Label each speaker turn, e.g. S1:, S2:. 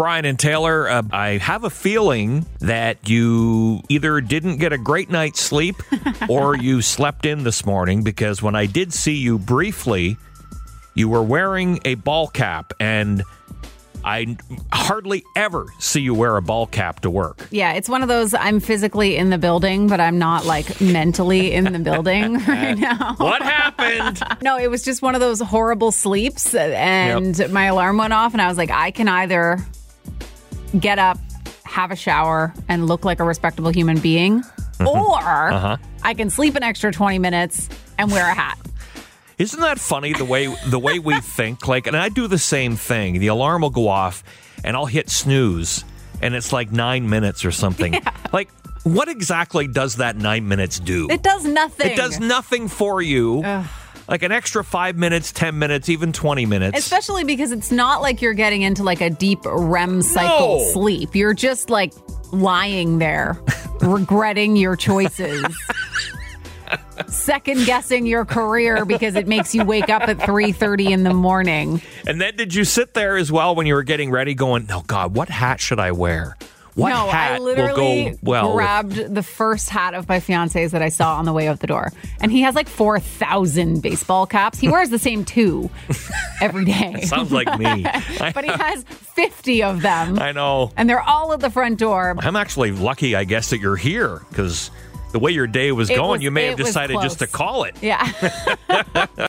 S1: Brian and Taylor. Uh, I have a feeling that you either didn't get a great night's sleep or you slept in this morning because when I did see you briefly, you were wearing a ball cap and I hardly ever see you wear a ball cap to work.
S2: Yeah, it's one of those I'm physically in the building, but I'm not like mentally in the building right now.
S1: What happened?
S2: No, it was just one of those horrible sleeps, and
S1: Yep.
S2: my alarm went off, and I was like, I can either get up, have a shower, and look like a respectable human being, mm-hmm. or uh-huh. I can sleep an extra 20 minutes and wear a hat.
S1: Isn't that funny the way the way we think? Like, and I do the same thing. The alarm will go off, and I'll hit snooze, and it's like nine minutes or something. Like, what exactly does that nine minutes do?
S2: It does nothing.
S1: It does nothing for you. Like an extra five minutes, ten minutes, even twenty minutes.
S2: Especially because it's not like you're getting into like a deep REM cycle
S1: No.
S2: sleep. You're just like lying there, regretting your choices. Second guessing your career because it makes you wake up at 3:30 in the morning.
S1: and then did you sit there as well when you were getting ready, going, "Oh God, what hat should I wear? What
S2: no,
S1: hat
S2: I literally
S1: will go well?" with-"
S2: grabbed the first hat of my fiance's that I saw on the way out the door. And he has like 4,000 baseball caps. He wears the same two every day.
S1: Sounds like me.
S2: but he has 50 of them.
S1: I know.
S2: And they're all at the front door.
S1: I'm actually lucky, I guess, that you're here because the way your day was
S2: It
S1: going,
S2: was-
S1: you may have decided just to call it.
S2: Yeah.